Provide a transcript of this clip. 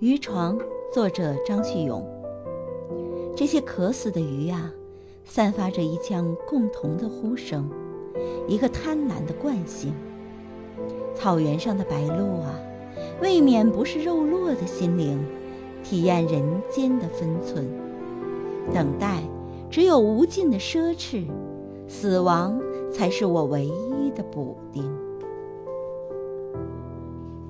渔床，作者张旭勇。这些渴死的鱼啊，散发着一腔共同的呼声，一个贪婪的惯性。草原上的白鹭啊，未免不是肉落的心灵，体验人间的分寸。等待，只有无尽的奢侈，死亡才是我唯一的补丁。